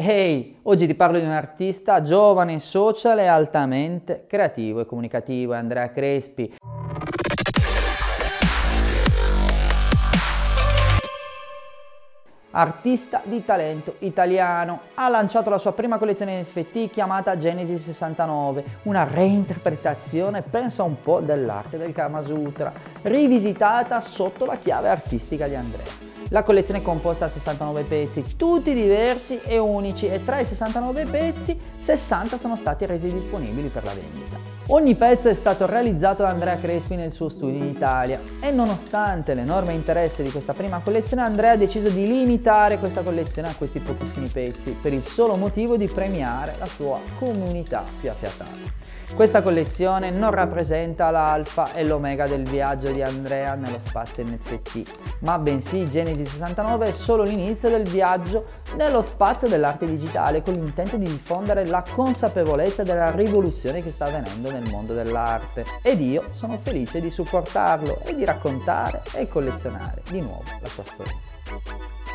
Ehi, oggi ti parlo di un artista giovane, social e altamente creativo e comunicativo, è Andrea Crespi. artista di talento italiano. Ha lanciato la sua prima collezione NFT chiamata Genesis 69, una reinterpretazione, pensa un po', dell'arte del Kama Sutra, rivisitata sotto la chiave artistica di Andrea. La collezione è composta da 69 pezzi, tutti diversi e unici e tra i 69 pezzi 60 sono stati resi disponibili per la vendita. Ogni pezzo è stato realizzato da Andrea Crespi nel suo studio in Italia e nonostante l'enorme interesse di questa prima collezione Andrea ha deciso di limitare questa collezione a questi pochissimi pezzi per il solo motivo di premiare la sua comunità più affiatata. Questa collezione non rappresenta l'alfa e l'omega del viaggio di Andrea nello spazio NFT, ma bensì Genesis 69 è solo l'inizio del viaggio nello spazio dell'arte digitale con l'intento di diffondere la consapevolezza della rivoluzione che sta avvenendo nel mondo dell'arte. Ed io sono felice di supportarlo e di raccontare e collezionare di nuovo la sua storia.